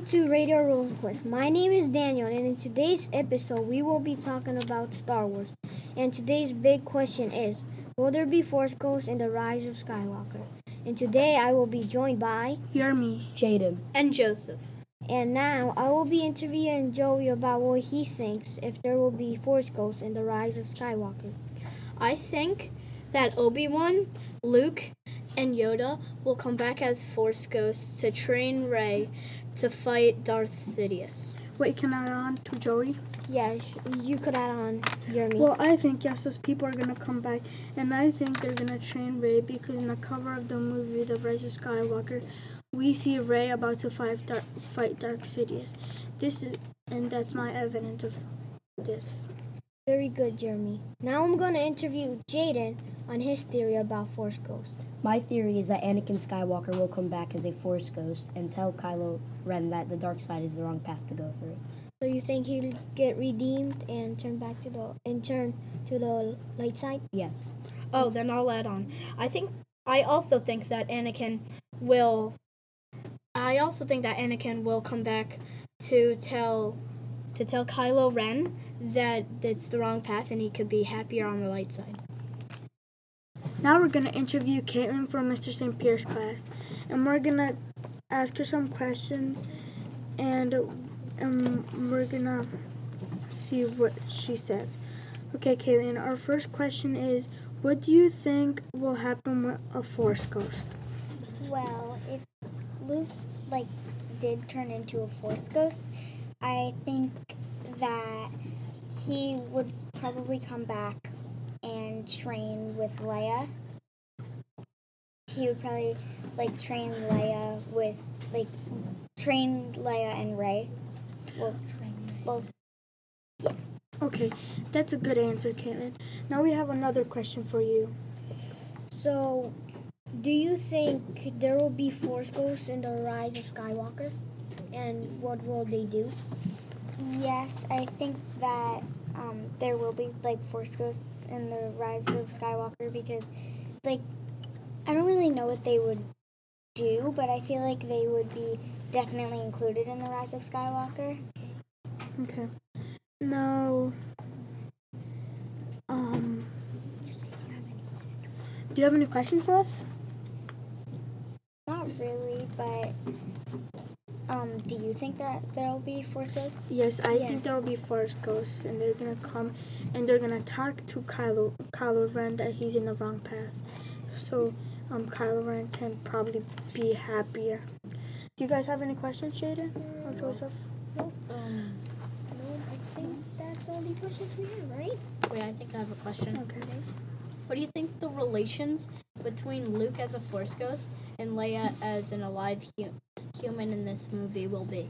to Radio Roll Quest. My name is Daniel, and in today's episode, we will be talking about Star Wars. And today's big question is Will there be Force Ghosts in the Rise of Skywalker? And today, I will be joined by. Jeremy. Jaden. And Joseph. And now, I will be interviewing Joey about what he thinks if there will be Force Ghosts in the Rise of Skywalker. I think that Obi Wan, Luke, and Yoda will come back as Force Ghosts to train Rey to fight Darth Sidious. Wait, can I add on to Joey? Yeah, you could add on Jeremy. Well, I think yes, those people are gonna come back, and I think they're gonna train Rey because in the cover of the movie The Rise of Skywalker, we see Rey about to fight Dark, fight Dark Sidious. This is, and that's my evidence of this. Very good, Jeremy. Now I'm going to interview Jaden on his theory about Force Ghosts. My theory is that Anakin Skywalker will come back as a Force ghost and tell Kylo Ren that the dark side is the wrong path to go through. So you think he'll get redeemed and turn back to the and turn to the light side? Yes. Oh, then I'll add on. I think I also think that Anakin will I also think that Anakin will come back to tell to tell Kylo Ren that it's the wrong path and he could be happier on the light side. Now we're gonna interview Katelyn from Mr. St. Pierre's class, and we're gonna ask her some questions, and um, we're gonna see what she says. Okay, Katelyn, our first question is, what do you think will happen with a Force Ghost? Well, if Luke like did turn into a Force ghost, I think that he would probably come back and train with Leia. He would probably like train Leia with like train Leia and Rey. Well, well, Okay, that's a good answer, Katelyn. Now we have another question for you. So, do you think there will be Force Ghosts in the Rise of Skywalker? And what will they do? yes, I think that um, there will be like Force ghosts in the Rise of Skywalker because, like, I don't really know what they would do, but I feel like they would be definitely included in the Rise of Skywalker. Okay. No. um, do you have any questions for us? Not really, but um, do you think that there'll be Force ghosts? Yes, I Yeah. think there will be Force Ghosts, and they're gonna come, and they're gonna talk to Kylo Kylo Ren that he's in the wrong path, so um Kylo Ren can probably be happier. Do you guys have any questions, Jaden or Joseph? Um, No, I think that's all the questions we have, right? wait, I think I have a question. Okay. What do you think the relations between Luke as a Force Ghost and Leia as an alive hu- human in this movie will be?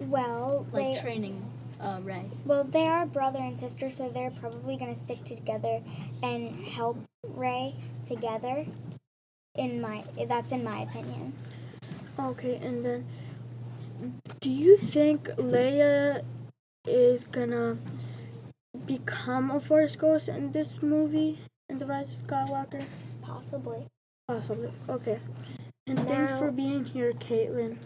Well, Like they training uh, Rey. well they are brother and sister, so they're probably gonna stick together and help Rey together. In my that's in my opinion. Okay, and then, do you think Leia is gonna become a Force Ghost in this movie, in The Rise of Skywalker? Possibly. Possibly. Okay. And thanks for being here, Katelyn.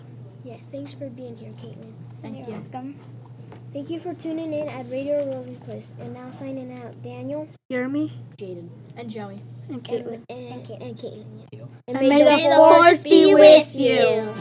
Yes, thanks for being here, Katelyn. Thank You're you. welcome. Thank you for tuning in at Radio Rosenquist. And now signing out, Daniel Jeremy? Jaden. And Joey. And Katelyn. and, and, Thank you. and Katelyn. yeah. And may the Force be with you.